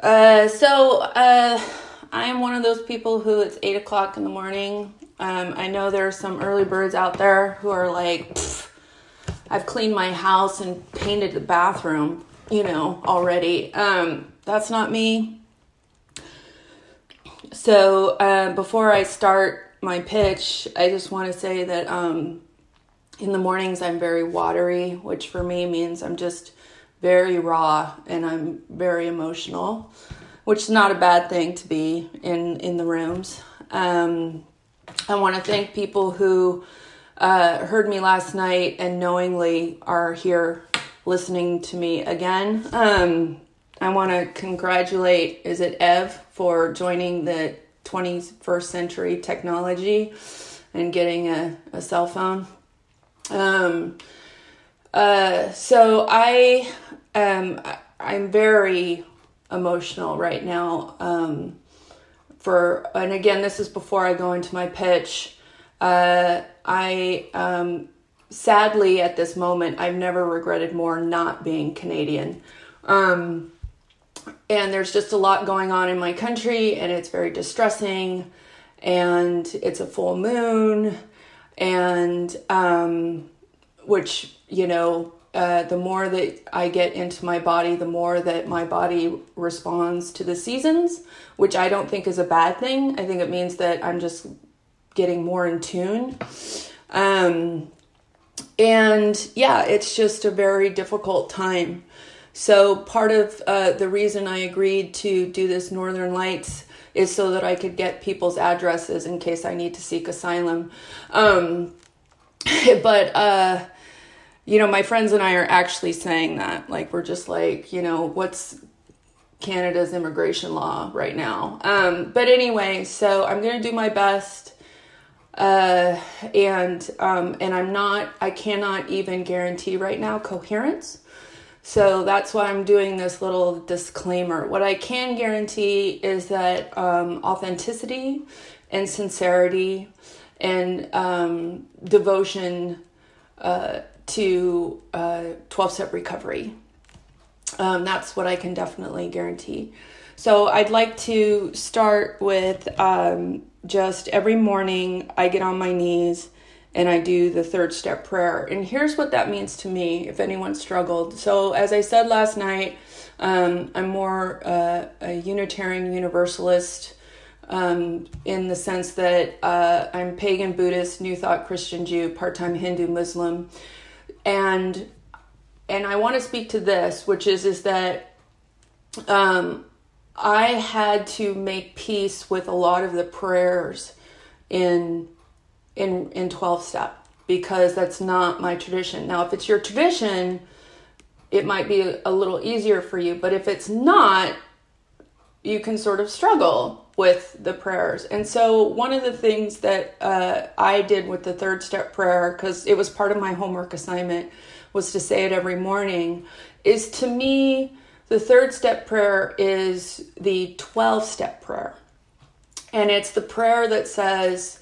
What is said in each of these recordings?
Uh, so uh, I am one of those people who it's eight o'clock in the morning. Um, I know there are some early birds out there who are like, I've cleaned my house and painted the bathroom, you know, already. Um, that's not me. So uh, before I start my pitch, I just want to say that um, in the mornings I'm very watery, which for me means I'm just very raw and I'm very emotional, which is not a bad thing to be in in the rooms. Um, I want to thank people who uh, heard me last night and knowingly are here listening to me again. Um, I want to congratulate, is it Ev, for joining the 21st century technology and getting a, a cell phone. Um, uh, so I um, I'm very emotional right now. Um, for and again, this is before I go into my pitch. Uh, I um, sadly at this moment I've never regretted more not being Canadian. Um, and there's just a lot going on in my country, and it's very distressing. And it's a full moon, and um, which you know uh, the more that I get into my body, the more that my body responds to the seasons, which I don't think is a bad thing. I think it means that I'm just getting more in tune. Um, and yeah, it's just a very difficult time. So, part of uh, the reason I agreed to do this Northern Lights is so that I could get people's addresses in case I need to seek asylum. Um, but, uh, you know, my friends and I are actually saying that. Like, we're just like, you know, what's Canada's immigration law right now? Um, but anyway, so I'm going to do my best. Uh, and, um, and I'm not, I cannot even guarantee right now coherence. So that's why I'm doing this little disclaimer. What I can guarantee is that um, authenticity and sincerity and um, devotion uh, to uh, 12 step recovery. Um, that's what I can definitely guarantee. So I'd like to start with um, just every morning I get on my knees and I do the third step prayer. And here's what that means to me if anyone struggled. So, as I said last night, um, I'm more uh, a Unitarian Universalist um, in the sense that uh, I'm pagan Buddhist, New Thought Christian Jew, part time Hindu Muslim and and I want to speak to this, which is is that um, I had to make peace with a lot of the prayers in in in twelve step because that's not my tradition. Now, if it's your tradition, it might be a little easier for you, but if it's not, you can sort of struggle with the prayers. And so, one of the things that uh, I did with the third step prayer, because it was part of my homework assignment, was to say it every morning, is to me, the third step prayer is the 12 step prayer. And it's the prayer that says,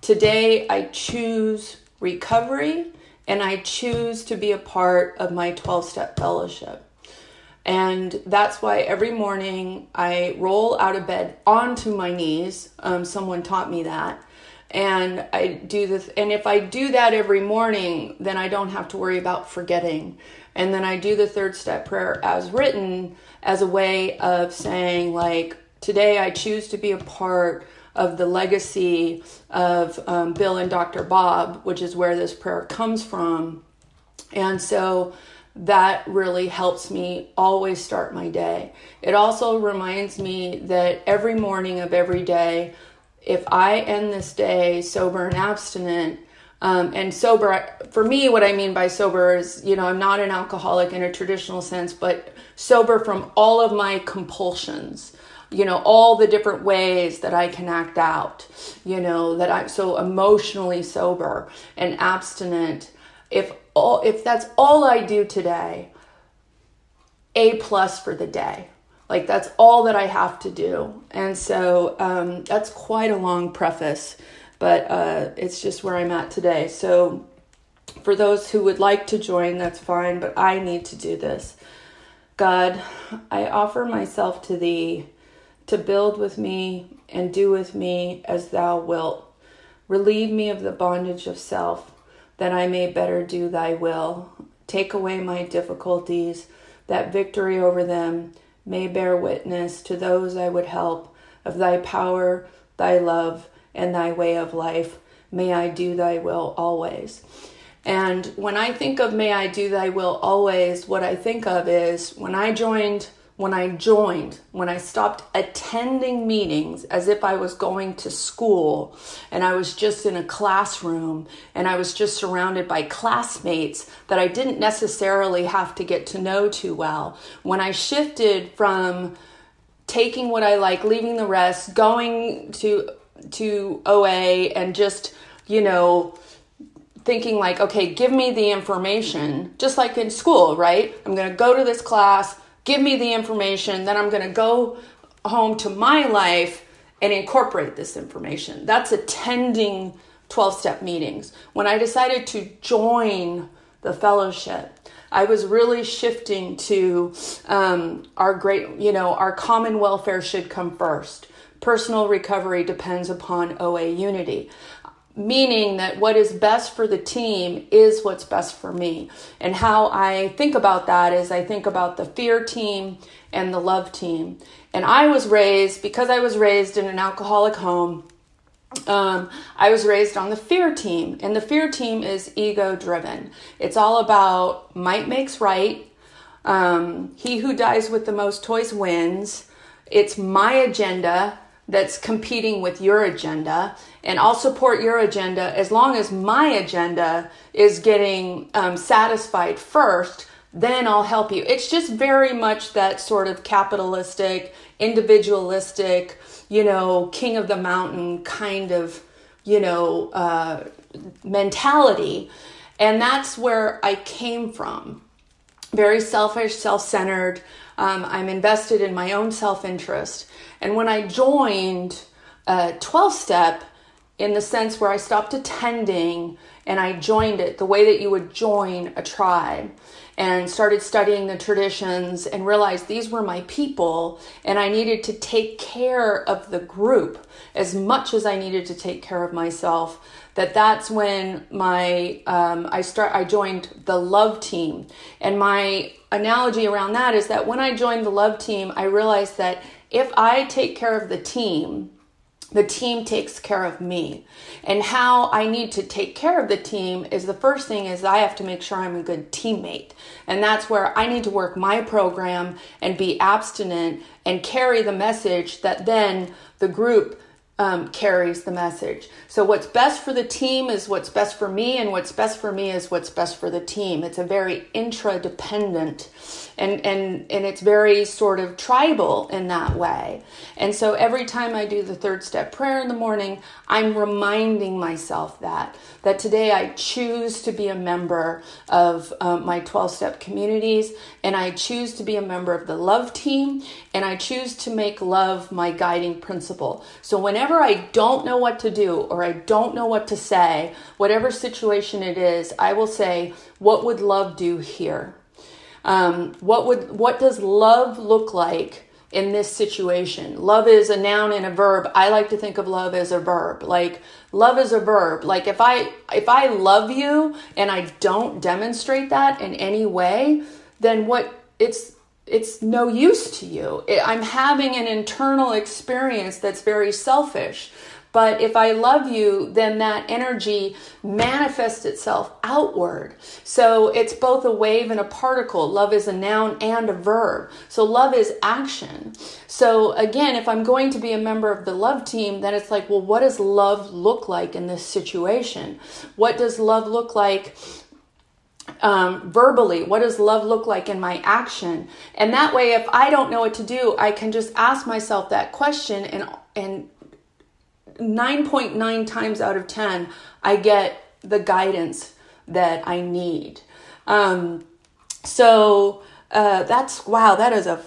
Today I choose recovery and I choose to be a part of my 12 step fellowship. And that's why every morning I roll out of bed onto my knees. Um, someone taught me that. And I do this. And if I do that every morning, then I don't have to worry about forgetting. And then I do the third step prayer as written as a way of saying, like, today I choose to be a part of the legacy of um, Bill and Dr. Bob, which is where this prayer comes from. And so that really helps me always start my day. It also reminds me that every morning of every day, if I end this day sober and abstinent, um, and sober, for me, what I mean by sober is, you know, I'm not an alcoholic in a traditional sense, but sober from all of my compulsions, you know, all the different ways that I can act out, you know, that I'm so emotionally sober and abstinent. If all if that's all I do today, A plus for the day. Like that's all that I have to do. And so um, that's quite a long preface, but uh, it's just where I'm at today. So for those who would like to join, that's fine, but I need to do this. God, I offer myself to thee to build with me and do with me as thou wilt. Relieve me of the bondage of self, that I may better do thy will. Take away my difficulties, that victory over them may bear witness to those I would help of thy power, thy love, and thy way of life. May I do thy will always. And when I think of may I do thy will always, what I think of is when I joined when I joined, when I stopped attending meetings as if I was going to school and I was just in a classroom and I was just surrounded by classmates that I didn't necessarily have to get to know too well, when I shifted from taking what I like, leaving the rest, going to to OA and just, you know, thinking like, okay, give me the information, just like in school, right? I'm going to go to this class, give me the information, then I'm going to go home to my life and incorporate this information. That's attending 12 step meetings. When I decided to join the fellowship, I was really shifting to um, our great, you know, our common welfare should come first. Personal recovery depends upon OA unity meaning that what is best for the team is what's best for me. And how I think about that is I think about the fear team and the love team. And I was raised, because I was raised in an alcoholic home, um, I was raised on the fear team. And the fear team is ego driven. It's all about might makes right. Um, he who dies with the most toys wins. It's my agenda that's competing with your agenda and I'll support your agenda as long as my agenda is getting um, satisfied first. Then I'll help you. It's just very much that sort of capitalistic, individualistic, you know, king of the mountain kind of, you know, uh, mentality. And that's where I came from. Very selfish, self centered. Um, I'm invested in my own self interest. And when I joined uh, 12 step, in the sense where I stopped attending and I joined it the way that you would join a tribe and started studying the traditions and realized these were my people and I needed to take care of the group as much as I needed to take care of myself that that's when my um, I start I joined the love team. And my analogy around that is that when I joined the love team I realized that if I take care of the team the team takes care of me and how i need to take care of the team is the first thing is i have to make sure i'm a good teammate and that's where i need to work my program and be abstinent and carry the message that then the group um, carries the message. So, what's best for the team is what's best for me, and what's best for me is what's best for the team. It's a very intradependent and, and, and it's very sort of tribal in that way. And so, every time I do the third step prayer in the morning, I'm reminding myself that, that today I choose to be a member of um, my 12 step communities, and I choose to be a member of the love team, and I choose to make love my guiding principle. So, whenever whenever I don't know what to do or I don't know what to say, whatever situation it is, I will say, "What would love do here? Um, what would what does love look like in this situation? Love is a noun and a verb. I like to think of love as a verb. Like love is a verb. Like if I if I love you and I don't demonstrate that in any way, then what it's it's no use to you. I'm having an internal experience that's very selfish. But if I love you, then that energy manifests itself outward. So it's both a wave and a particle. Love is a noun and a verb. So love is action. So again, if I'm going to be a member of the love team, then it's like, well, what does love look like in this situation? What does love look like um, verbally what does love look like in my action and that way if i don't know what to do i can just ask myself that question and and 9.9 times out of 10 i get the guidance that i need. Um, so uh, that's wow that is a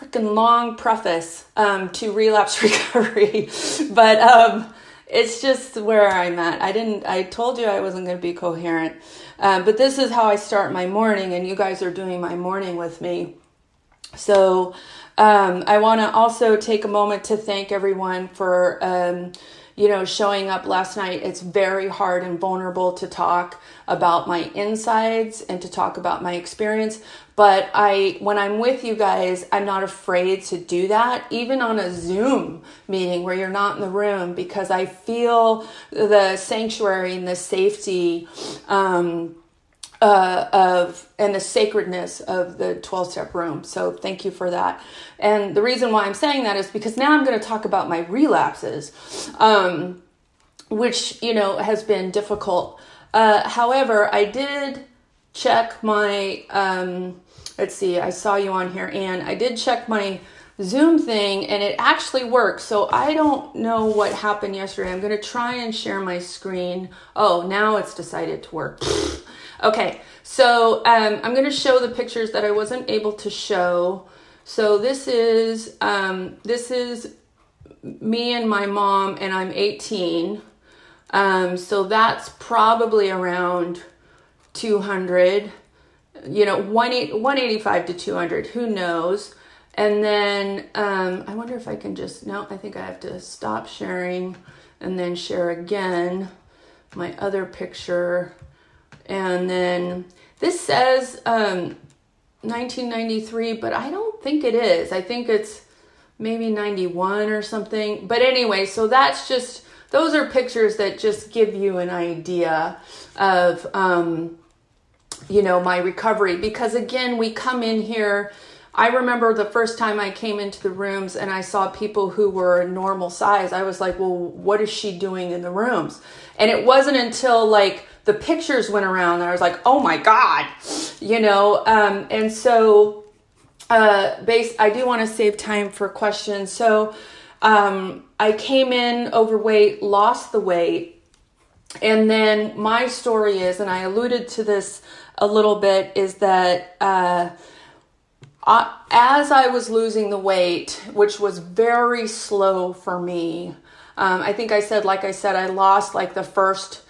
freaking long preface um, to relapse recovery. But um, it's just where i'm at. I didn't i told you i wasn't going to be coherent. Um, but this is how I start my morning, and you guys are doing my morning with me. So um, I want to also take a moment to thank everyone for. Um, you know, showing up last night, it's very hard and vulnerable to talk about my insides and to talk about my experience. But I, when I'm with you guys, I'm not afraid to do that, even on a Zoom meeting where you're not in the room, because I feel the sanctuary and the safety. Um, uh, of and the sacredness of the 12 step room. So thank you for that. And the reason why I'm saying that is because now I'm going to talk about my relapses, um, which you know has been difficult. Uh, however, I did check my. Um, let's see. I saw you on here, and I did check my. Zoom thing and it actually works. So I don't know what happened yesterday. I'm going to try and share my screen. Oh, now it's decided to work. Okay, so um, I'm going to show the pictures that I wasn't able to show. So this is um, this is me and my mom, and I'm 18. Um, so that's probably around 200. You know, 185 to 200. Who knows? And then um, I wonder if I can just no. I think I have to stop sharing and then share again my other picture. And then this says um, 1993, but I don't think it is. I think it's maybe 91 or something. But anyway, so that's just, those are pictures that just give you an idea of, um, you know, my recovery. Because again, we come in here. I remember the first time I came into the rooms and I saw people who were normal size. I was like, well, what is she doing in the rooms? And it wasn't until like the pictures went around and I was like, oh my God, you know? Um, and so, uh, base, I do want to save time for questions. So, um, I came in overweight, lost the weight. And then my story is, and I alluded to this a little bit, is that, uh, I, as I was losing the weight, which was very slow for me, um, I think I said, like I said, I lost like the first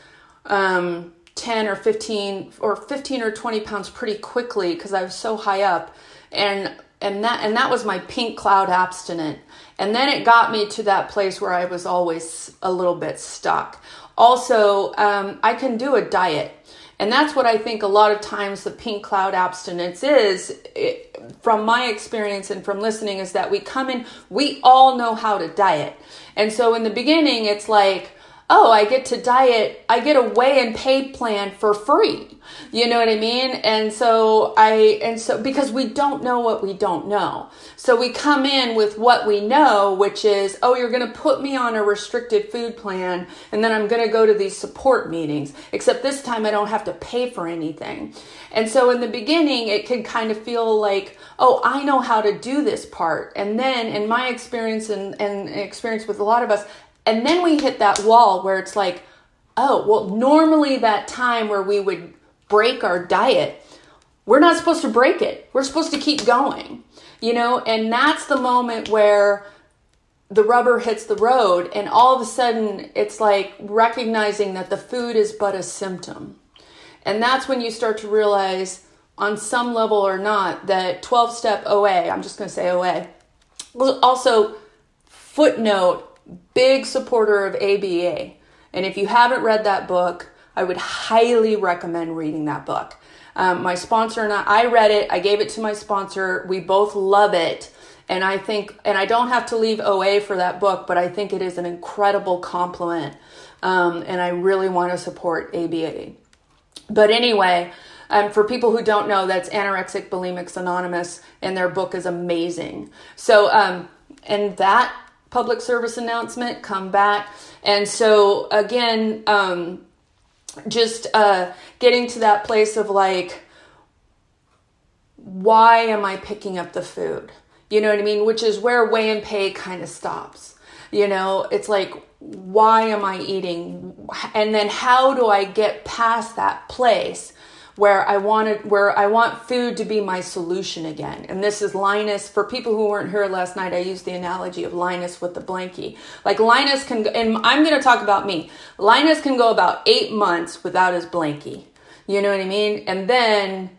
um, 10 or 15 or 15 or 20 pounds pretty quickly because I was so high up. And and that and that was my pink cloud abstinent. And then it got me to that place where I was always a little bit stuck. Also, um, I can do a diet. And that's what I think a lot of times the pink cloud abstinence is, it, from my experience and from listening, is that we come in, we all know how to diet. And so in the beginning, it's like, oh, I get to diet, I get a weigh and pay plan for free. You know what I mean? And so I, and so because we don't know what we don't know. So we come in with what we know, which is, oh, you're going to put me on a restricted food plan and then I'm going to go to these support meetings, except this time I don't have to pay for anything. And so in the beginning, it can kind of feel like, oh, I know how to do this part. And then in my experience and, and experience with a lot of us, and then we hit that wall where it's like, oh, well, normally that time where we would break our diet, we're not supposed to break it. We're supposed to keep going, you know? And that's the moment where the rubber hits the road, and all of a sudden it's like recognizing that the food is but a symptom. And that's when you start to realize, on some level or not, that 12 step OA, I'm just going to say OA, also footnote big supporter of ABA. And if you haven't read that book, I would highly recommend reading that book. Um, my sponsor and I, I read it, I gave it to my sponsor. We both love it. And I think, and I don't have to leave OA for that book, but I think it is an incredible compliment. Um, and I really want to support ABA. But anyway, um, for people who don't know, that's Anorexic Bulimics Anonymous, and their book is amazing. So, um, and that public service announcement, come back. And so, again, um, just uh, getting to that place of like, why am I picking up the food? You know what I mean? Which is where weigh and pay kind of stops. You know, it's like, why am I eating? And then how do I get past that place where I wanted where I want food to be my solution again. And this is Linus. For people who weren't here last night, I used the analogy of Linus with the blankie. Like Linus can and I'm going to talk about me. Linus can go about 8 months without his blankie. You know what I mean? And then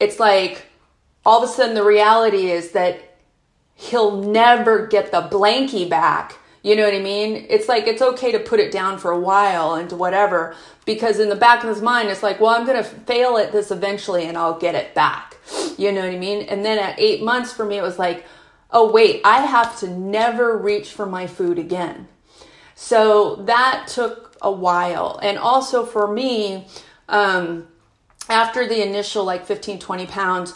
it's like all of a sudden the reality is that he'll never get the blankie back. You know what I mean? It's like it's okay to put it down for a while and whatever, because in the back of his mind, it's like, well, I'm going to fail at this eventually and I'll get it back. You know what I mean? And then at eight months for me, it was like, oh, wait, I have to never reach for my food again. So that took a while. And also for me, um, after the initial like 15, 20 pounds,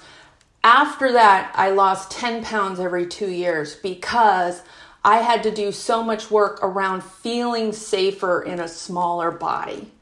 after that, I lost 10 pounds every two years because I had to do so much work around feeling safer in a smaller body.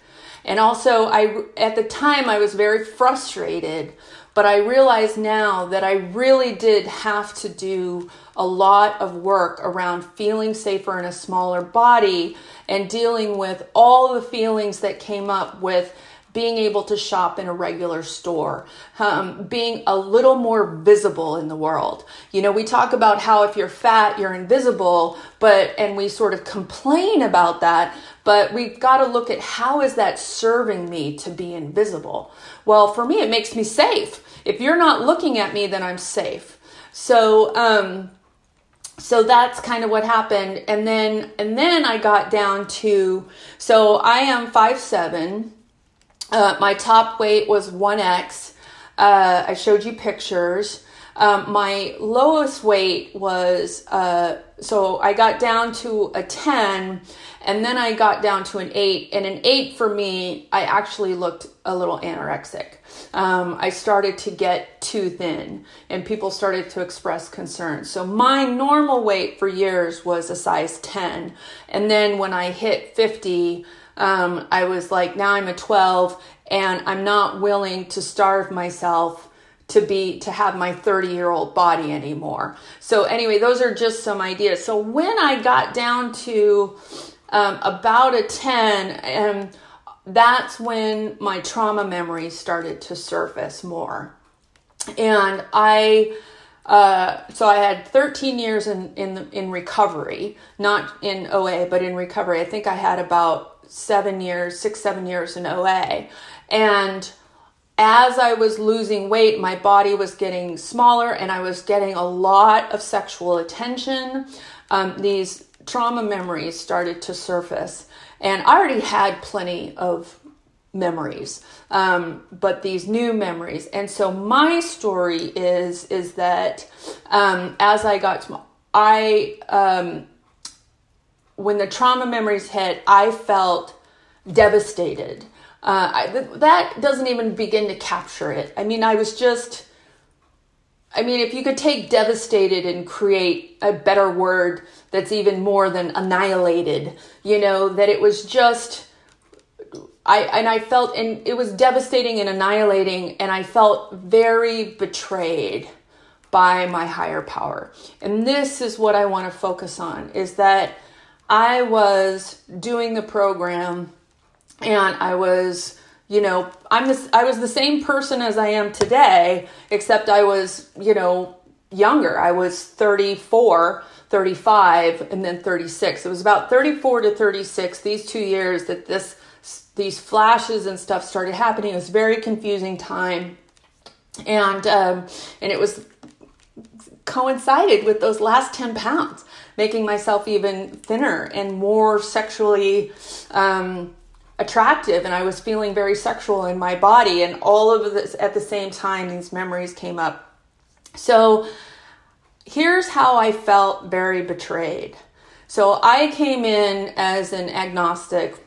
And also, I at the time I was very frustrated, but I realize now that I really did have to do a lot of work around feeling safer in a smaller body and dealing with all the feelings that came up with being able to shop in a regular store, um, being a little more visible in the world. You know, we talk about how if you're fat, you're invisible, but, and we sort of complain about that, but we've got to look at how is that serving me to be invisible? Well, for me, it makes me safe. If you're not looking at me, then I'm safe. So, um, so that's kind of what happened and then and then i got down to so i am five seven uh, my top weight was 1x. Uh, I showed you pictures. Um, my lowest weight was, uh, so I got down to a 10 and then I got down to an 8. And an 8 for me, I actually looked a little anorexic. Um, I started to get too thin and people started to express concern. So my normal weight for years was a size 10. And then when I hit 50, um, I was like, now I'm a 12 and I'm not willing to starve myself to be to have my 30 year old body anymore. So anyway, those are just some ideas. So when I got down to um, about a 10, and um, that's when my trauma memories started to surface more. And I uh, so I had 13 years in in in recovery, not in OA, but in recovery. I think I had about seven years, six, seven years in OA. And as I was losing weight, my body was getting smaller and I was getting a lot of sexual attention. Um, these trauma memories started to surface. And I already had plenty of memories, um, but these new memories. And so my story is is that um, as I got small, I um, when the trauma memories hit, I felt devastated. Uh, I, th- that doesn't even begin to capture it. I mean, I was just, I mean, if you could take devastated and create a better word that's even more than annihilated, you know, that it was just, I, and I felt, and it was devastating and annihilating, and I felt very betrayed by my higher power. And this is what I want to focus on is that I was doing the program and I was, you know, I'm this I was the same person as I am today, except I was, you know, younger. I was 34, 35, and then 36. It was about 34 to 36, these two years that this these flashes and stuff started happening. It was very confusing time. And um, and it was coincided with those last 10 pounds making myself even thinner and more sexually um, attractive. And I was feeling very sexual in my body. And all of this at the same time, these memories came up. So here's how I felt very betrayed. So I came in as an agnostic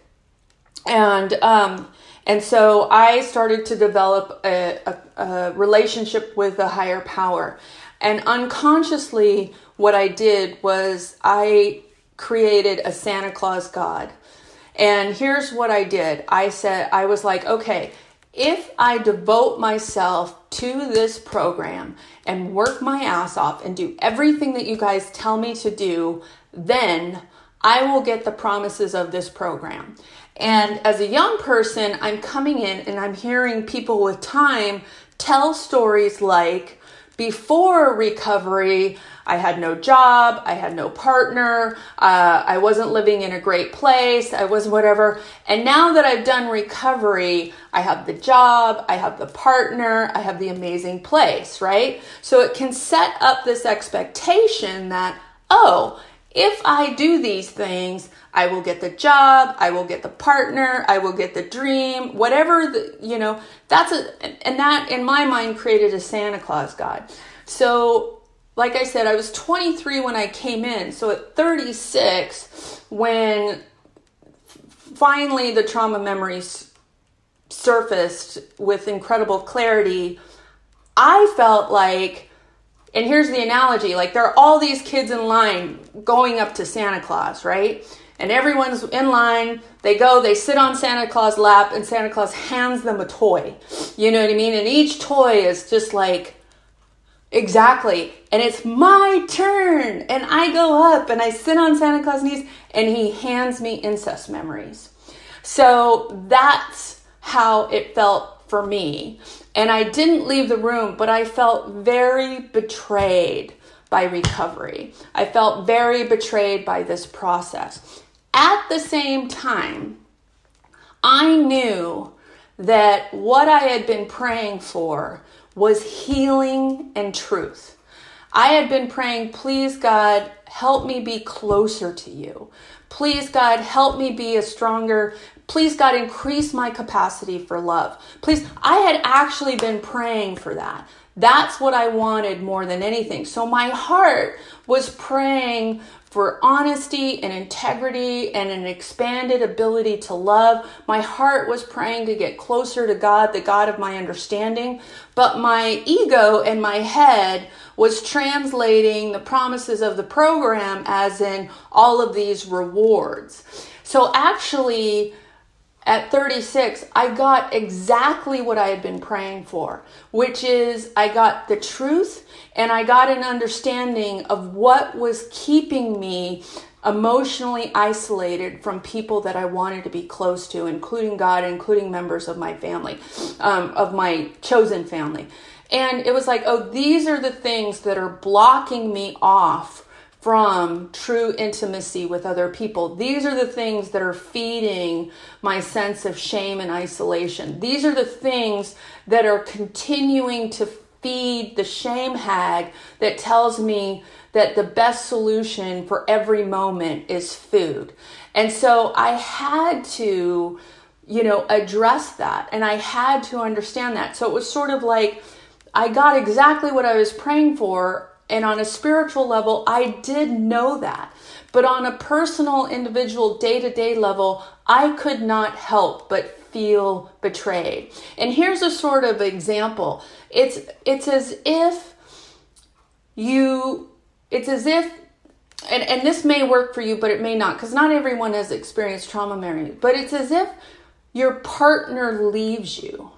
and um, and so I started to develop a, a, a, relationship with a higher power. And unconsciously, what I did was I created a Santa Claus God. And here's what I did I said, I was like, okay, if I devote myself to this program and work my ass off and do everything that you guys tell me to do, then I will get the promises of this program. And as a young person, I'm coming in and I'm hearing people with time tell stories like, before recovery, I had no job, I had no partner, uh, I wasn't living in a great place, I wasn't whatever. And now that I've done recovery, I have the job, I have the partner, I have the amazing place, right? So it can set up this expectation that, oh, if I do these things, I will get the job, I will get the partner, I will get the dream, whatever the, you know, that's a, and that in my mind created a Santa Claus God. So like I said, I was 23 when I came in. So at 36, when finally the trauma memories surfaced with incredible clarity, I felt like, and here's the analogy like there are all these kids in line going up to Santa Claus, right? And everyone's in line. They go, they sit on Santa Claus' lap, and Santa Claus hands them a toy. You know what I mean? And each toy is just like, Exactly. And it's my turn. And I go up and I sit on Santa Claus' knees and he hands me incest memories. So that's how it felt for me. And I didn't leave the room, but I felt very betrayed by recovery. I felt very betrayed by this process. At the same time, I knew that what I had been praying for was healing and truth. I had been praying, please God, help me be closer to you. Please God, help me be a stronger. Please God, increase my capacity for love. Please, I had actually been praying for that. That's what I wanted more than anything. So my heart was praying for honesty and integrity and an expanded ability to love. My heart was praying to get closer to God, the God of my understanding. But my ego and my head was translating the promises of the program as in all of these rewards. So actually, at 36, I got exactly what I had been praying for, which is I got the truth and I got an understanding of what was keeping me emotionally isolated from people that I wanted to be close to, including God, including members of my family, um, of my chosen family. And it was like, oh, these are the things that are blocking me off from true intimacy with other people. These are the things that are feeding my sense of shame and isolation. These are the things that are continuing to feed the shame hag that tells me that the best solution for every moment is food. And so I had to, you know, address that and I had to understand that. So it was sort of like I got exactly what I was praying for and on a spiritual level, I did know that. But on a personal, individual, day to day level, I could not help but feel betrayed. And here's a sort of example it's, it's as if you, it's as if, and, and this may work for you, but it may not, because not everyone has experienced trauma memory, but it's as if your partner leaves you,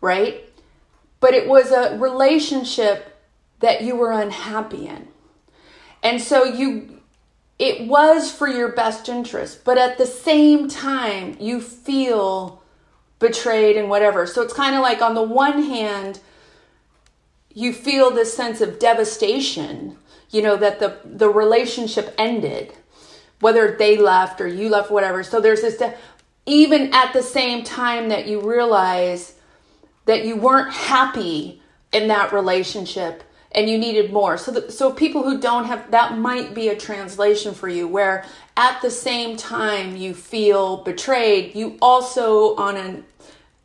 right? But it was a relationship that you were unhappy in. And so you it was for your best interest, but at the same time you feel betrayed and whatever. So it's kind of like on the one hand you feel this sense of devastation, you know that the the relationship ended, whether they left or you left whatever. So there's this de- even at the same time that you realize that you weren't happy in that relationship and you needed more. So, the, so people who don't have that might be a translation for you, where at the same time you feel betrayed, you also on an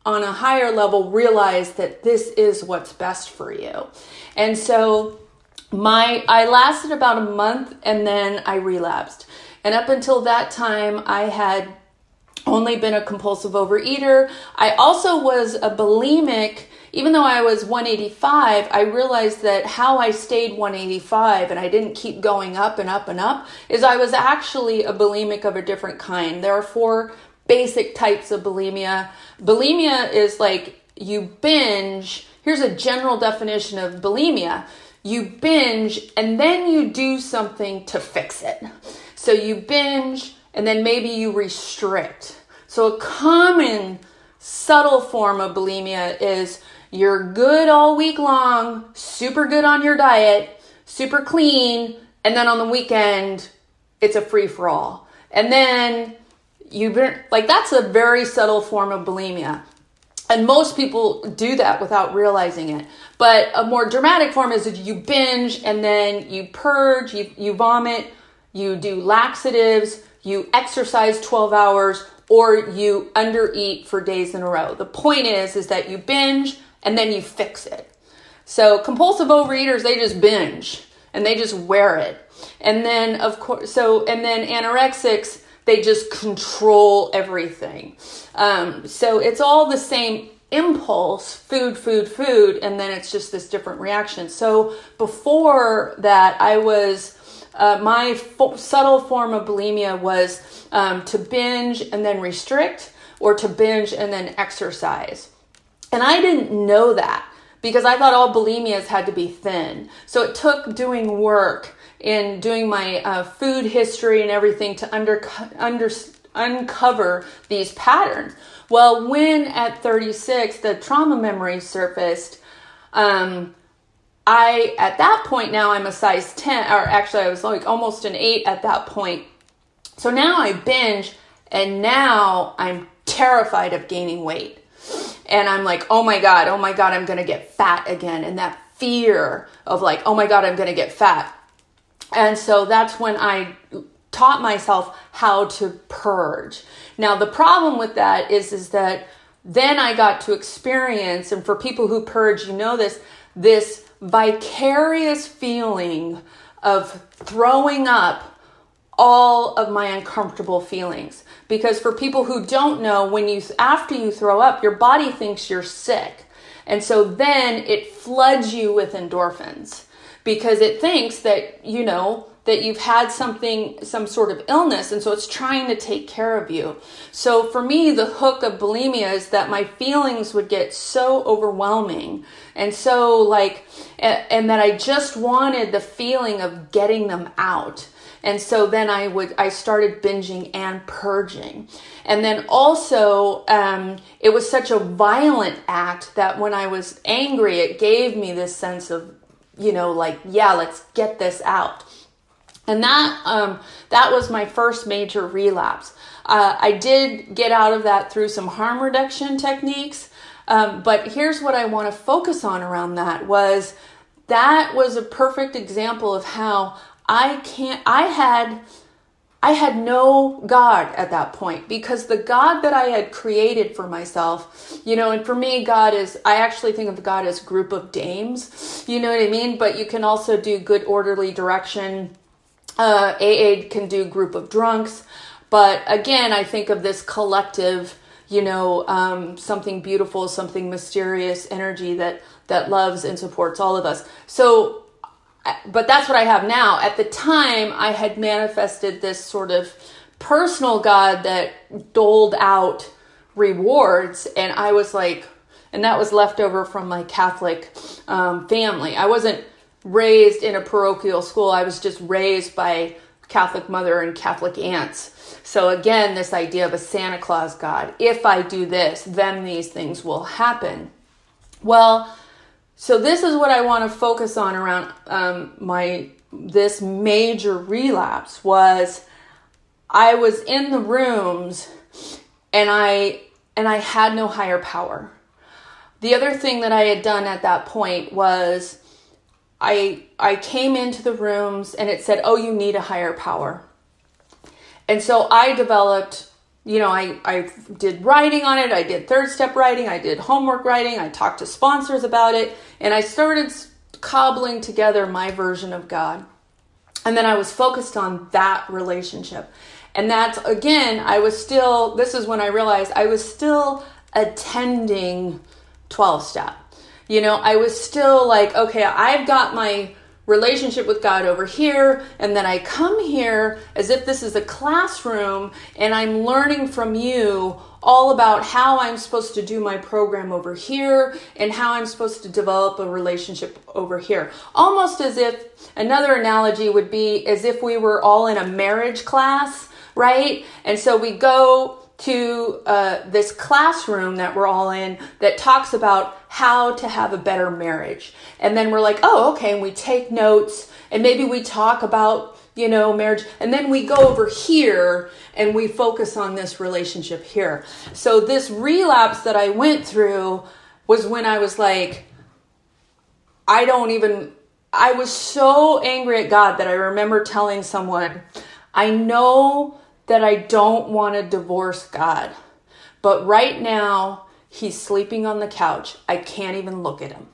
on a higher level realize that this is what's best for you. And so my I lasted about a month and then I relapsed. And up until that time I had only been a compulsive overeater. I also was a bulimic even though I was 185, I realized that how I stayed 185 and I didn't keep going up and up and up is I was actually a bulimic of a different kind. There are four basic types of bulimia. Bulimia is like you binge. Here's a general definition of bulimia you binge and then you do something to fix it. So you binge and then maybe you restrict. So a common subtle form of bulimia is you're good all week long, super good on your diet, super clean, and then on the weekend, it's a free for all. And then you like that's a very subtle form of bulimia. And most people do that without realizing it. But a more dramatic form is you binge and then you purge, you, you vomit, you do laxatives, you exercise 12 hours, or you undereat for days in a row. The point is, is that you binge and then you fix it. So compulsive overeaters, they just binge and they just wear it. And then of course, so, and then anorexics, they just control everything. Um, so it's all the same impulse food, food, food, and then it's just this different reaction. So before that, I was. Uh, my subtle form of bulimia was um, to binge and then restrict, or to binge and then exercise. And I didn't know that because I thought all bulimias had to be thin. So it took doing work in doing my uh, food history and everything to under, under, uncover these patterns. Well, when at 36 the trauma memory surfaced, um, I at that point now I'm a size 10, or actually I was like almost an 8 at that point. So now I binge, and now I'm terrified of gaining weight. And I'm like, oh my God, oh my God, I'm gonna get fat again. And that fear of like, oh my God, I'm gonna get fat and so that's when I taught myself how to purge. Now the problem with that is is that then I got to experience and for people who purge, you know this this vicarious feeling of throwing up all of my uncomfortable feelings. Because for people who don't know when you after you throw up your body thinks you're sick. And so then it floods you with endorphins because it thinks that, you know, that you've had something, some sort of illness, and so it's trying to take care of you. So for me, the hook of bulimia is that my feelings would get so overwhelming and so like, and that I just wanted the feeling of getting them out. And so then I would, I started binging and purging. And then also, um, it was such a violent act that when I was angry, it gave me this sense of you know, like, yeah, let's get this out. And that um, that was my first major relapse. Uh, I did get out of that through some harm reduction techniques, um, but here's what I want to focus on around that was that was a perfect example of how I can't. I had I had no God at that point because the God that I had created for myself, you know, and for me, God is, I actually think of God as group of dames, you know what I mean? But you can also do good orderly direction. Uh, AA can do group of drunks. But again, I think of this collective, you know, um, something beautiful, something mysterious energy that, that loves and supports all of us. So but that's what I have now. At the time, I had manifested this sort of personal God that doled out rewards, and I was like, and that was left over from my Catholic um, family. I wasn't raised in a parochial school, I was just raised by Catholic mother and Catholic aunts. So, again, this idea of a Santa Claus God. If I do this, then these things will happen. Well, so this is what I want to focus on around um, my this major relapse was I was in the rooms and I and I had no higher power. The other thing that I had done at that point was I I came into the rooms and it said, "Oh, you need a higher power." And so I developed you know, I, I did writing on it, I did third step writing, I did homework writing, I talked to sponsors about it, and I started cobbling together my version of God. And then I was focused on that relationship. And that's, again, I was still, this is when I realized I was still attending 12 step. You know, I was still like, okay, I've got my relationship with God over here, and then I come here as if this is a classroom and I'm learning from you all about how I'm supposed to do my program over here and how I'm supposed to develop a relationship over here. Almost as if another analogy would be as if we were all in a marriage class, right? And so we go to uh, this classroom that we're all in that talks about how to have a better marriage. And then we're like, oh, okay. And we take notes and maybe we talk about, you know, marriage. And then we go over here and we focus on this relationship here. So this relapse that I went through was when I was like, I don't even, I was so angry at God that I remember telling someone, I know that I don't want to divorce God. But right now, he's sleeping on the couch. I can't even look at him.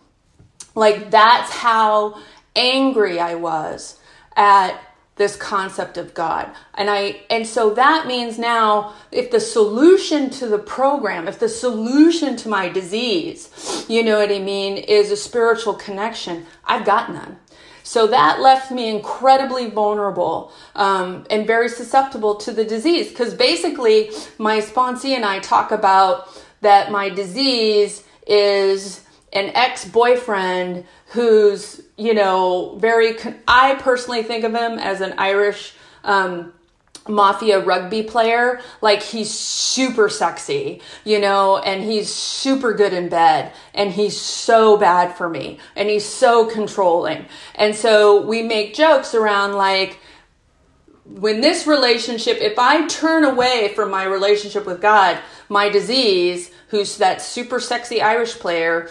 Like, that's how angry I was at this concept of God. And I and so that means now if the solution to the program, if the solution to my disease, you know what I mean, is a spiritual connection, I've got none. So that left me incredibly vulnerable um, and very susceptible to the disease. Because basically, my sponsee and I talk about that my disease is an ex boyfriend who's, you know, very, I personally think of him as an Irish. Um, mafia rugby player like he's super sexy you know and he's super good in bed and he's so bad for me and he's so controlling. And so we make jokes around like when this relationship if i turn away from my relationship with god my disease who's that super sexy irish player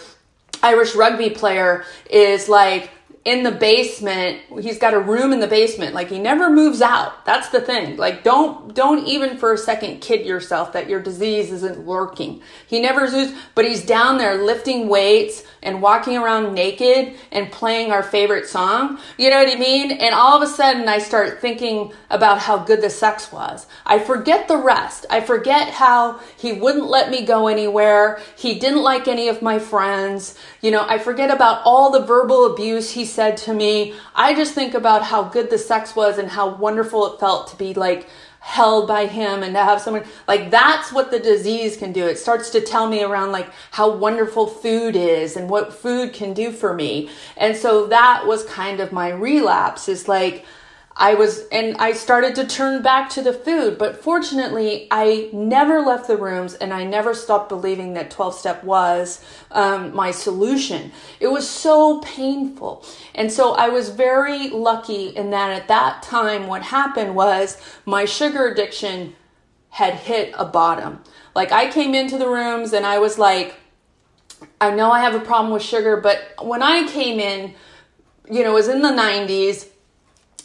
irish rugby player is like in the basement he's got a room in the basement like he never moves out. That's the thing. Like don't don't even for a second kid yourself that your disease isn't lurking he never moves but he's down there lifting weights and walking around naked and playing our favorite song. You know what i mean? And all of a sudden i start thinking about how good the sex was. I forget the rest. I forget how he wouldn't let me go anywhere. He didn't like any of my friends. You know i forget about all the verbal abuse he said to me, I just think about how good the sex was and how wonderful it felt to be like held by him and to have someone like that's what the disease can do. It starts to tell me around like how wonderful food is and what food can do for me. And so that was kind of my relapse is like I was, and I started to turn back to the food, but fortunately, I never left the rooms and I never stopped believing that 12 step was um, my solution. It was so painful. And so I was very lucky in that at that time, what happened was my sugar addiction had hit a bottom. Like I came into the rooms and I was like, I know I have a problem with sugar, but when I came in, you know, it was in the 90s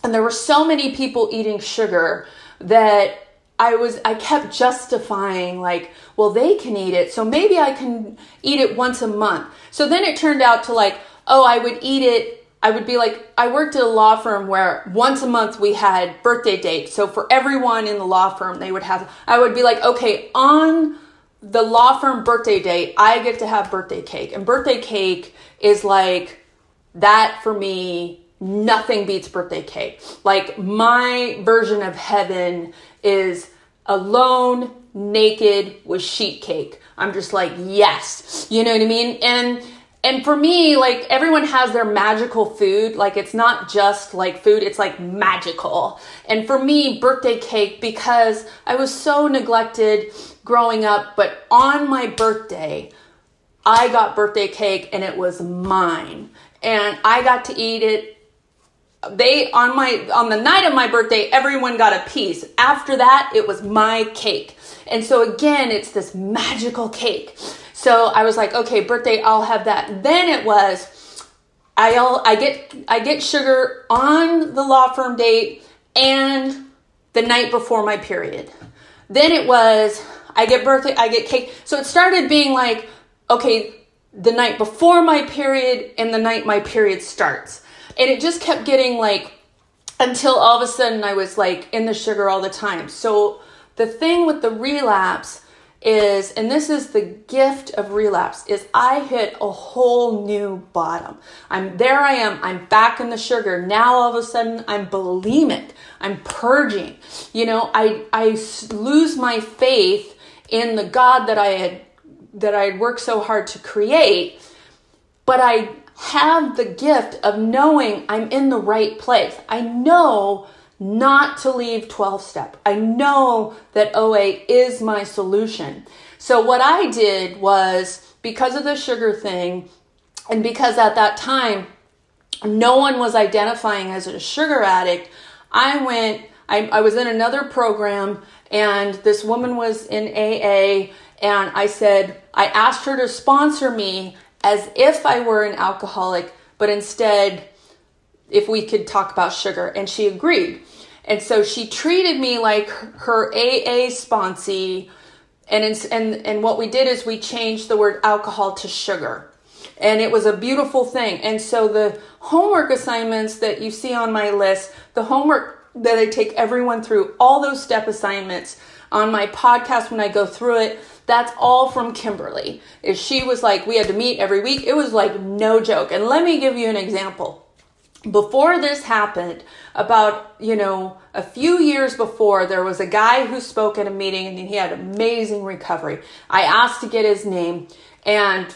and there were so many people eating sugar that I was I kept justifying like, well, they can eat it, so maybe I can eat it once a month. So then it turned out to like, oh, I would eat it I would be like, I worked at a law firm where once a month we had birthday dates. So for everyone in the law firm, they would have, I would be like, okay, on the law firm birthday date, I get to have birthday cake. And birthday cake is like, that for me nothing beats birthday cake. Like my version of heaven is alone, naked with sheet cake. I'm just like, yes. You know what I mean? And and for me, like everyone has their magical food. Like it's not just like food, it's like magical. And for me, birthday cake, because I was so neglected growing up, but on my birthday, I got birthday cake and it was mine. And I got to eat it they on my on the night of my birthday everyone got a piece. After that it was my cake. And so again it's this magical cake. So i was like okay birthday i'll have that. Then it was i'll i get i get sugar on the law firm date and the night before my period. Then it was i get birthday i get cake. So it started being like okay the night before my period and the night my period starts and it just kept getting like until all of a sudden I was like in the sugar all the time. So the thing with the relapse is, and this is the gift of relapse, is I hit a whole new bottom. I'm there I am, I'm back in the sugar. Now all of a sudden I'm bulimic. I'm purging. You know, I I lose my faith in the God that I had that I had worked so hard to create, but I have the gift of knowing I'm in the right place. I know not to leave 12 step. I know that OA is my solution. So what I did was because of the sugar thing and because at that time no one was identifying as a sugar addict, I went I, I was in another program and this woman was in AA and I said I asked her to sponsor me as if I were an alcoholic, but instead if we could talk about sugar and she agreed. And so she treated me like her AA sponsee and and and what we did is we changed the word alcohol to sugar. And it was a beautiful thing. And so the homework assignments that you see on my list, the homework that I take everyone through, all those step assignments on my podcast when I go through it, that's all from Kimberly. If she was like, we had to meet every week, it was like no joke. And let me give you an example. Before this happened, about, you know, a few years before, there was a guy who spoke at a meeting and he had amazing recovery. I asked to get his name and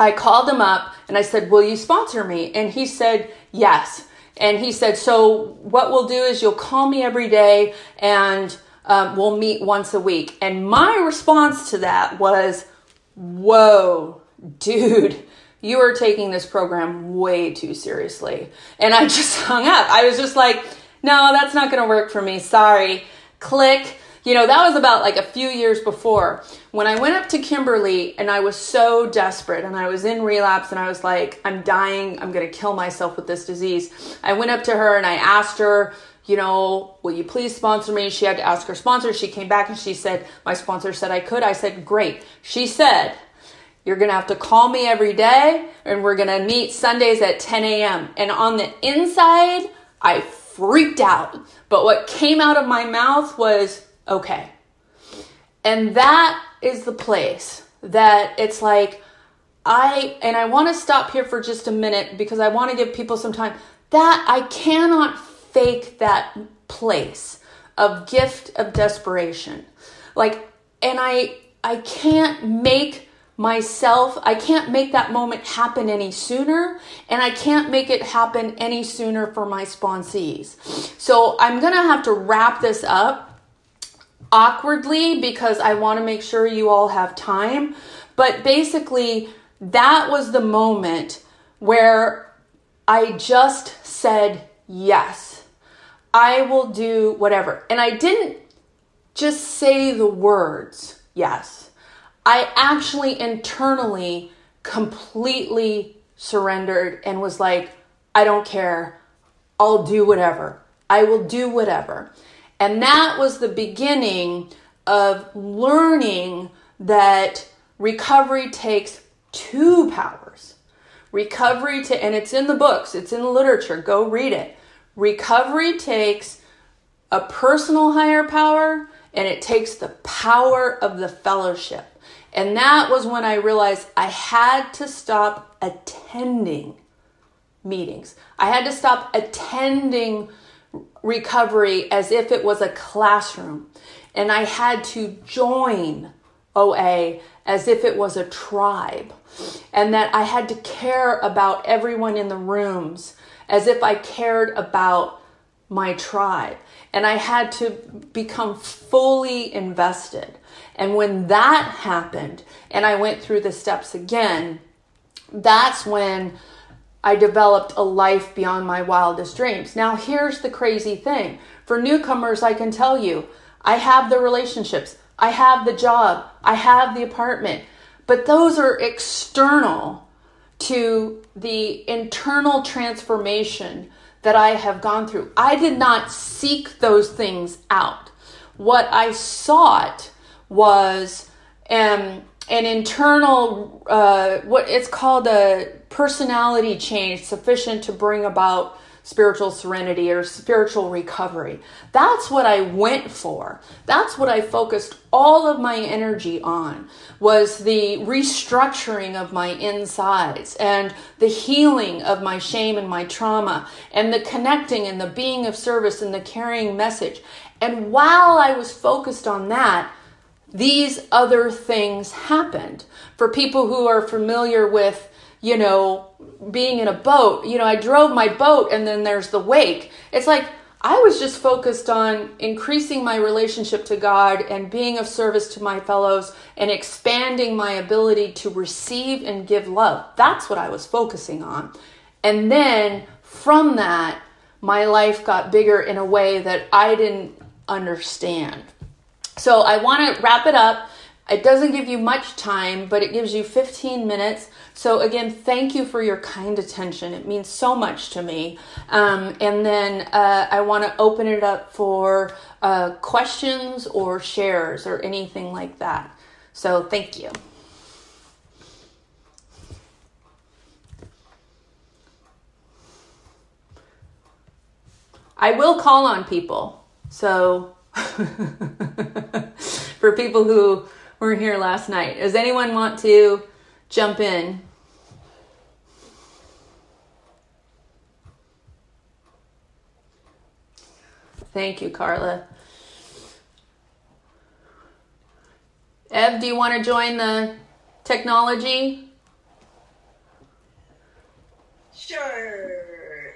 I called him up and I said, Will you sponsor me? And he said, Yes. And he said, So what we'll do is you'll call me every day and um, we'll meet once a week. And my response to that was, Whoa, dude, you are taking this program way too seriously. And I just hung up. I was just like, No, that's not going to work for me. Sorry. Click. You know, that was about like a few years before when I went up to Kimberly and I was so desperate and I was in relapse and I was like, I'm dying, I'm gonna kill myself with this disease. I went up to her and I asked her, you know, will you please sponsor me? She had to ask her sponsor. She came back and she said, my sponsor said I could. I said, great. She said, you're going to have to call me every day and we're going to meet Sundays at 10 a.m. And on the inside, I freaked out. But what came out of my mouth was, okay. And that is the place that it's like, I, and I want to stop here for just a minute because I want to give people some time. That I cannot fake that place of gift of desperation. Like, and I, I can't make myself, I can't make that moment happen any sooner, and I can't make it happen any sooner for my sponsees. So I'm gonna have to wrap this up awkwardly because I want to make sure you all have time. But basically, that was the moment where I just said, Yes, I will do whatever. And I didn't just say the words, Yes. I actually internally completely surrendered and was like, I don't care. I'll do whatever. I will do whatever. And that was the beginning of learning that recovery takes two powers. Recovery to, and it's in the books, it's in the literature, go read it. Recovery takes a personal higher power and it takes the power of the fellowship. And that was when I realized I had to stop attending meetings. I had to stop attending recovery as if it was a classroom. And I had to join OA as if it was a tribe. And that I had to care about everyone in the rooms as if I cared about my tribe. And I had to become fully invested. And when that happened, and I went through the steps again, that's when I developed a life beyond my wildest dreams. Now, here's the crazy thing for newcomers, I can tell you, I have the relationships, I have the job, I have the apartment, but those are external to the internal transformation that I have gone through. I did not seek those things out. What I sought was um, an internal, uh, what it's called a personality change sufficient to bring about spiritual serenity or spiritual recovery. That's what I went for. That's what I focused all of my energy on was the restructuring of my insides and the healing of my shame and my trauma and the connecting and the being of service and the carrying message. And while I was focused on that, these other things happened. For people who are familiar with you know, being in a boat, you know, I drove my boat and then there's the wake. It's like I was just focused on increasing my relationship to God and being of service to my fellows and expanding my ability to receive and give love. That's what I was focusing on. And then from that, my life got bigger in a way that I didn't understand. So I want to wrap it up. It doesn't give you much time, but it gives you 15 minutes. So, again, thank you for your kind attention. It means so much to me. Um, and then uh, I want to open it up for uh, questions or shares or anything like that. So, thank you. I will call on people. So, for people who were here last night, does anyone want to jump in? Thank you, Carla. Ev, do you want to join the technology? Sure.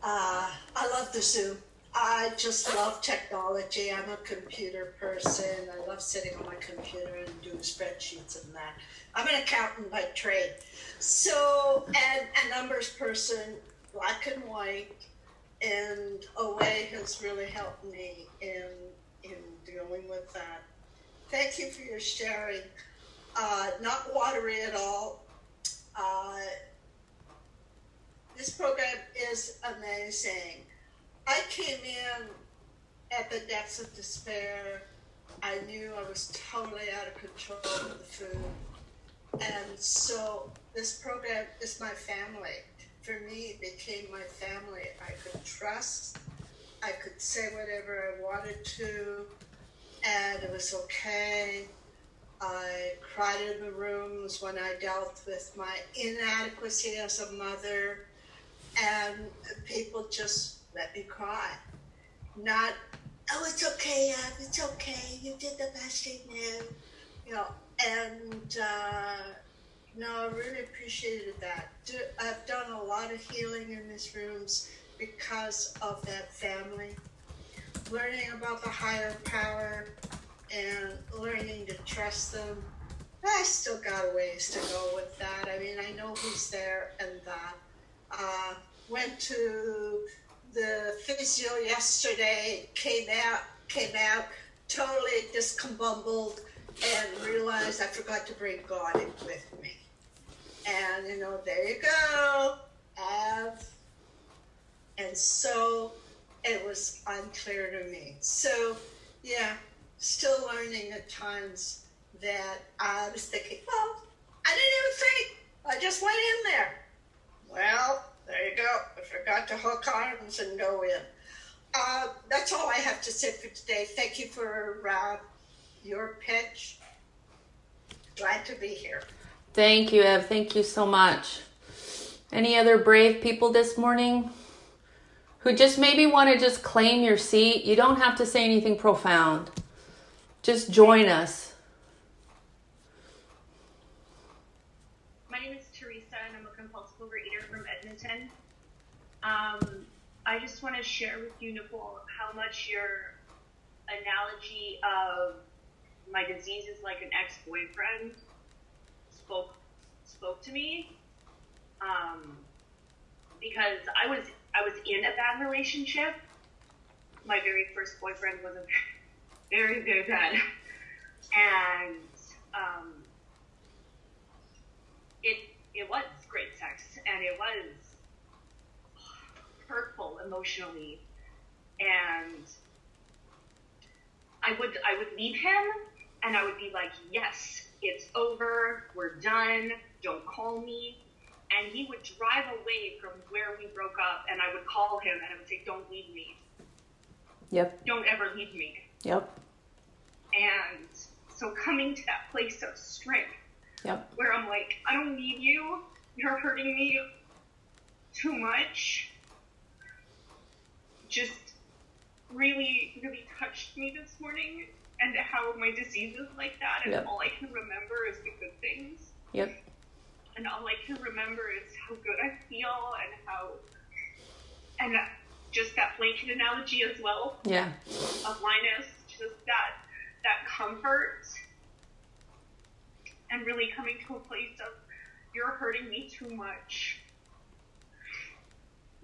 Uh, I love the Zoom. I just love technology. I'm a computer person. I love sitting on my computer and doing spreadsheets and that. I'm an accountant by trade. So, and a numbers person, black and white, and OA has really helped me in in dealing with that. Thank you for your sharing. Uh, not watery at all. Uh, this program is amazing. I came in at the depths of despair. I knew I was totally out of control of the food. And so this program is my family for me, it became my family. I could trust, I could say whatever I wanted to, and it was okay. I cried in the rooms when I dealt with my inadequacy as a mother, and people just let me cry. Not, oh, it's okay, Ab, it's okay, you did the best you knew, you know, and, uh, no, I really appreciated that. I've done a lot of healing in these rooms because of that family. Learning about the higher power and learning to trust them. I still got a ways to go with that. I mean, I know who's there and that. Uh, went to the physio yesterday, came out, came out totally discombobulated and realized I forgot to bring God with me. And, you know, there you go, Av. And so it was unclear to me. So, yeah, still learning at times that I was thinking, well, I didn't even think. I just went in there. Well, there you go. I forgot to hook arms and go in. Uh, that's all I have to say for today. Thank you for uh, your pitch. Glad to be here. Thank you, Ev. Thank you so much. Any other brave people this morning who just maybe want to just claim your seat? You don't have to say anything profound. Just join us. My name is Teresa, and I'm a compulsive overeater from Edmonton. Um, I just want to share with you, Nicole, how much your analogy of my disease is like an ex boyfriend spoke spoke to me um, because I was I was in a bad relationship. My very first boyfriend was a very very bad, and um, it it was great sex and it was emotionally, and I would I would leave him and I would be like, yes, it's over, we're done, don't call me. And he would drive away from where we broke up, and I would call him and I would say, don't leave me. Yep. Don't ever leave me. Yep. And so coming to that place of strength, yep. where I'm like, I don't need you, you're hurting me too much, just really, really touched me this morning and how my disease is like that, and yep. all I can remember is the good things. Yep. And all I can remember is how good I feel and how, and just that blanket analogy as well. Yeah. Of Linus, just that that comfort and really coming to a place of you're hurting me too much.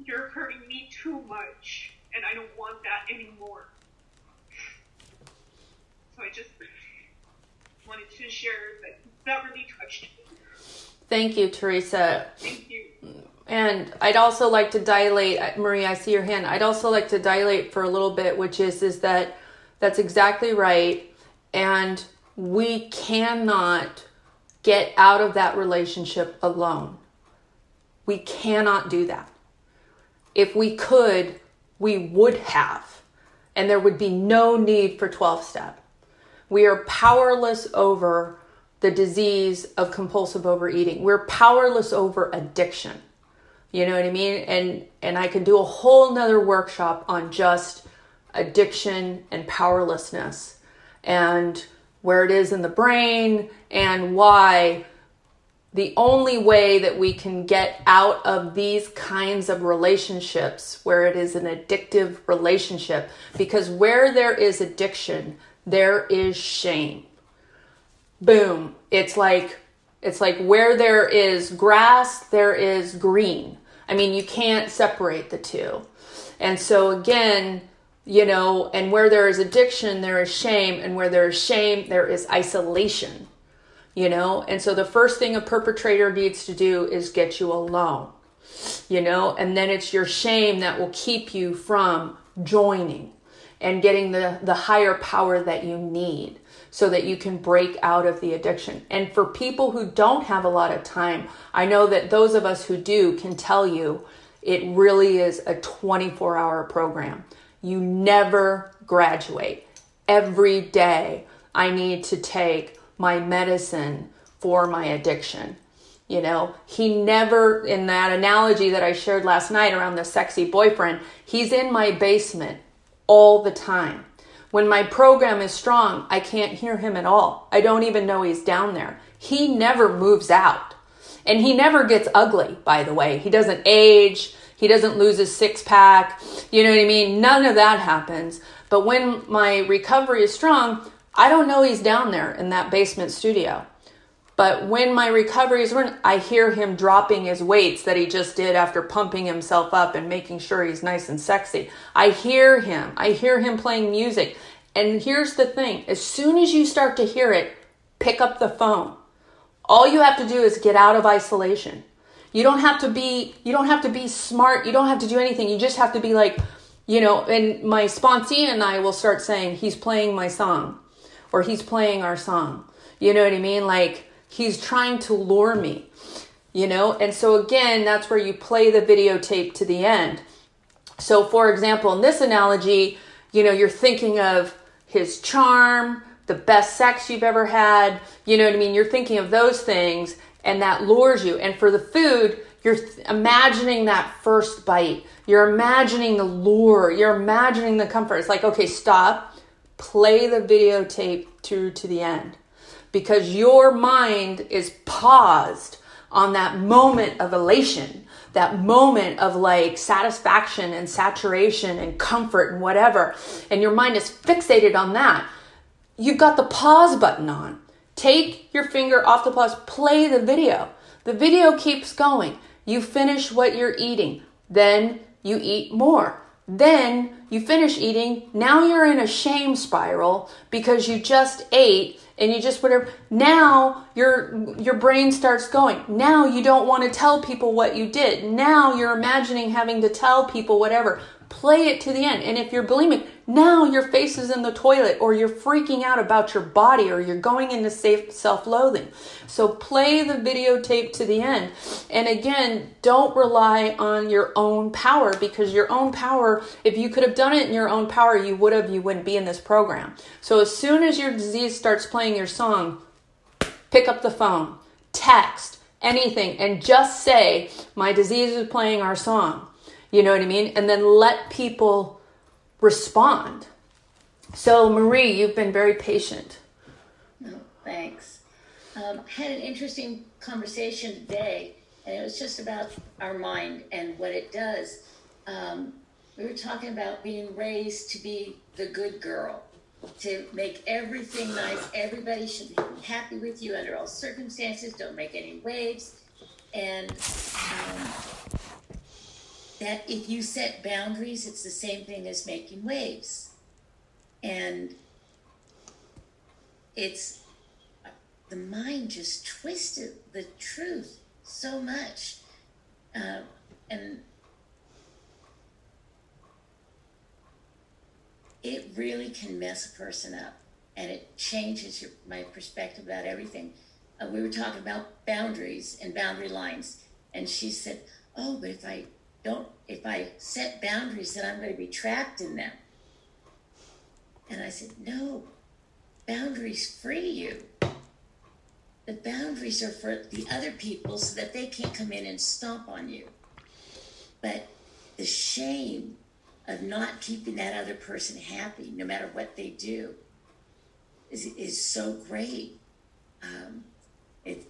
You're hurting me too much, and I don't want that anymore. So I just wanted to share that that really touched me. Thank you, Teresa. Thank you. And I'd also like to dilate, Marie. I see your hand. I'd also like to dilate for a little bit, which is is that that's exactly right, and we cannot get out of that relationship alone. We cannot do that. If we could, we would have, and there would be no need for 12 step. We are powerless over the disease of compulsive overeating. We're powerless over addiction. You know what I mean? And and I could do a whole nother workshop on just addiction and powerlessness and where it is in the brain and why the only way that we can get out of these kinds of relationships where it is an addictive relationship because where there is addiction there is shame. Boom. It's like it's like where there is grass there is green. I mean you can't separate the two. And so again you know and where there is addiction there is shame and where there is shame there is isolation you know? And so the first thing a perpetrator needs to do is get you alone you know? And then it's your shame that will keep you from joining and getting the the higher power that you need so that you can break out of the addiction. And for people who don't have a lot of time i know that those of us who do can tell you it really is a 24 hour program. You never graduate. Every day, I need to take my medicine for my addiction. You know, he never, in that analogy that I shared last night around the sexy boyfriend, he's in my basement all the time. When my program is strong, I can't hear him at all. I don't even know he's down there. He never moves out. And he never gets ugly, by the way. He doesn't age. He doesn't lose his six pack. You know what I mean? None of that happens. But when my recovery is strong, I don't know he's down there in that basement studio. But when my recovery is run, I hear him dropping his weights that he just did after pumping himself up and making sure he's nice and sexy. I hear him. I hear him playing music. And here's the thing as soon as you start to hear it, pick up the phone. All you have to do is get out of isolation. You don't have to be you don't have to be smart. You don't have to do anything. You just have to be like, you know, and my sponsee and I will start saying he's playing my song or he's playing our song. You know what I mean? Like he's trying to lure me. You know? And so again, that's where you play the videotape to the end. So for example, in this analogy, you know, you're thinking of his charm, the best sex you've ever had, you know what I mean? You're thinking of those things and that lures you. And for the food, you're th- imagining that first bite. You're imagining the lure. You're imagining the comfort. It's like, okay, stop, play the videotape through to the end because your mind is paused on that moment of elation, that moment of like satisfaction and saturation and comfort and whatever. And your mind is fixated on that. You've got the pause button on. Take your finger off the pause, play the video. The video keeps going. You finish what you're eating, then you eat more. Then you finish eating. Now you're in a shame spiral because you just ate and you just whatever. Now your your brain starts going. Now you don't want to tell people what you did. Now you're imagining having to tell people whatever. Play it to the end. And if you're bulimic, now your face is in the toilet or you're freaking out about your body or you're going into self loathing. So play the videotape to the end. And again, don't rely on your own power because your own power, if you could have done it in your own power, you would have, you wouldn't be in this program. So as soon as your disease starts playing your song, pick up the phone, text, anything, and just say, My disease is playing our song. You know what I mean? And then let people respond. So, Marie, you've been very patient. No, thanks. Um, I had an interesting conversation today, and it was just about our mind and what it does. Um, we were talking about being raised to be the good girl, to make everything nice. Everybody should be happy with you under all circumstances. Don't make any waves. And um, that if you set boundaries, it's the same thing as making waves. And it's the mind just twisted the truth so much. Uh, and it really can mess a person up and it changes your, my perspective about everything. Uh, we were talking about boundaries and boundary lines, and she said, "Oh, but if I don't, if I set boundaries, then I'm going to be trapped in them." And I said, "No, boundaries free you. The boundaries are for the other people so that they can't come in and stomp on you. But the shame of not keeping that other person happy, no matter what they do, is, is so great. Um, it,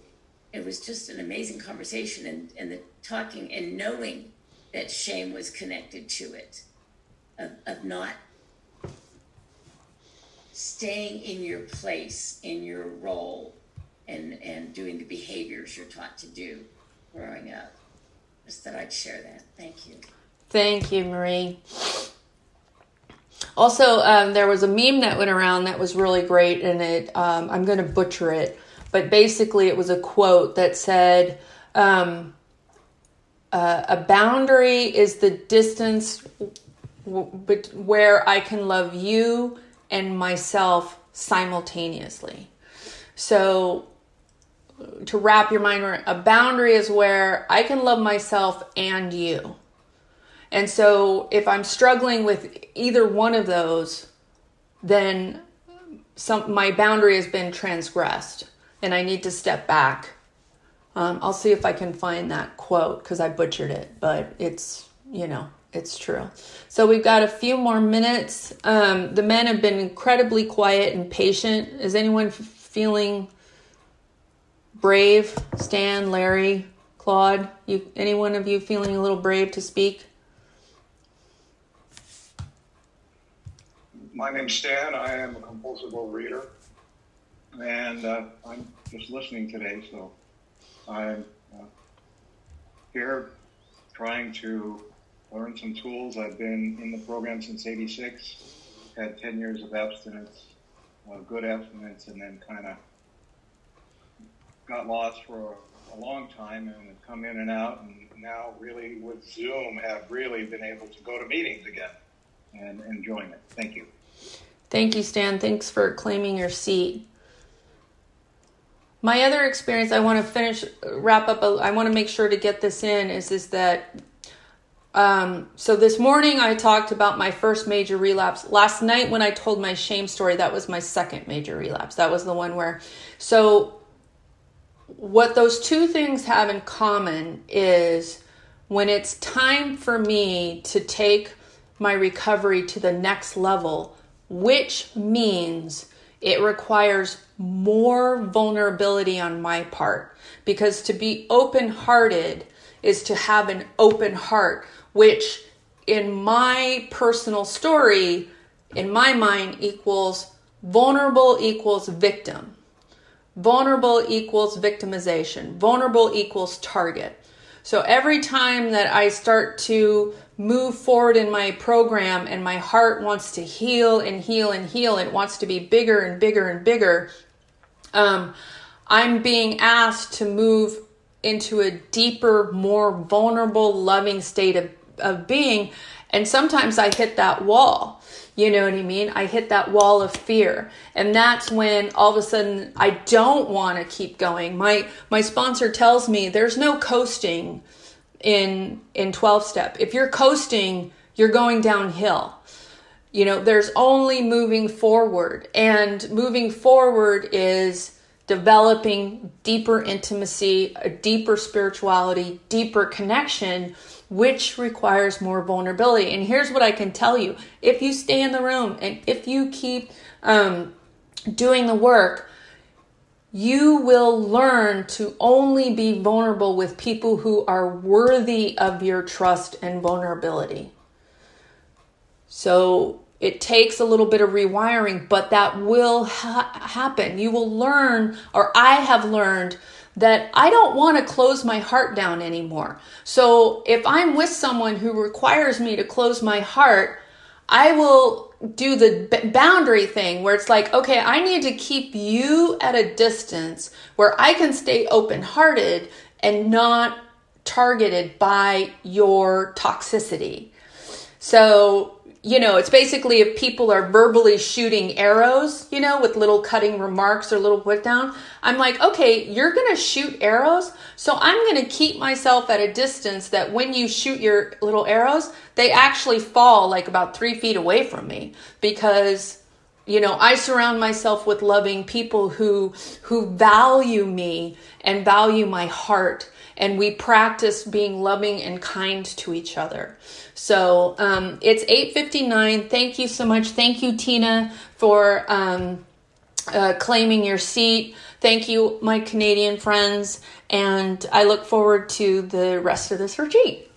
it was just an amazing conversation, and, and the talking and knowing that shame was connected to it, of, of not staying in your place, in your role, and, and doing the behaviors you're taught to do growing up. Just that I'd share that. Thank you. Thank you, Marie. Also, um, there was a meme that went around that was really great, and it um, I'm going to butcher it, but basically it was a quote that said, um, uh, "A boundary is the distance w- where I can love you and myself simultaneously." So, to wrap your mind around, a boundary is where I can love myself and you and so if I'm struggling with either one of those, then some my boundary has been transgressed and I need to step back. Um, I'll see if I can find that quote because I butchered it, but it's, you know, it's true. So we've got a few more minutes. Um, the men have been incredibly quiet and patient. Is anyone f- feeling brave? Stan, Larry, Claude, you, any one of you feeling a little brave to speak? my name's Stan. I am a compulsive reader, and uh, I'm just listening today. So I'm uh, here trying to learn some tools. I've been in the program since '86. Had 10 years of abstinence, uh, good abstinence, and then kind of got lost for a, a long time and come in and out. And now, really, with Zoom, have really been able to go to meetings again and enjoying it. Thank you. Thank you, Stan. Thanks for claiming your seat. My other experience, I want to finish, wrap up. I want to make sure to get this in. Is is that? Um, so this morning I talked about my first major relapse. Last night when I told my shame story, that was my second major relapse. That was the one where. So, what those two things have in common is when it's time for me to take my recovery to the next level which means it requires more vulnerability on my part. Because to be open hearted is to have an open heart, which in my personal story, in my mind, equals vulnerable equals victim. Vulnerable equals victimization. Vulnerable equals target. So every time that I start to move forward in my program and my heart wants to heal and heal and heal, it wants to be bigger and bigger and bigger, um, I'm being asked to move into a deeper, more vulnerable, loving state of, of being. And sometimes I hit that wall. You know what I mean? I hit that wall of fear. And that's when all of a sudden I don't want to keep going. My my sponsor tells me there's no coasting in in 12 step. If you're coasting, you're going downhill. You know, there's only moving forward. And moving forward is developing deeper intimacy, a deeper spirituality, deeper connection which requires more vulnerability. And here's what I can tell you if you stay in the room and if you keep um, doing the work, you will learn to only be vulnerable with people who are worthy of your trust and vulnerability. So it takes a little bit of rewiring, but that will ha- happen. You will learn, or I have learned, that I don't want to close my heart down anymore. So if I'm with someone who requires me to close my heart, I will do the boundary thing where it's like, okay, I need to keep you at a distance where I can stay open hearted and not targeted by your toxicity. So you know, it's basically if people are verbally shooting arrows, you know, with little cutting remarks or little put down, I'm like, okay, you're going to shoot arrows. So I'm going to keep myself at a distance that when you shoot your little arrows, they actually fall like about three feet away from me because, you know, I surround myself with loving people who, who value me and value my heart. And we practice being loving and kind to each other. So um, it's 8:59. Thank you so much. Thank you, Tina, for um, uh, claiming your seat. Thank you, my Canadian friends, and I look forward to the rest of this retreat.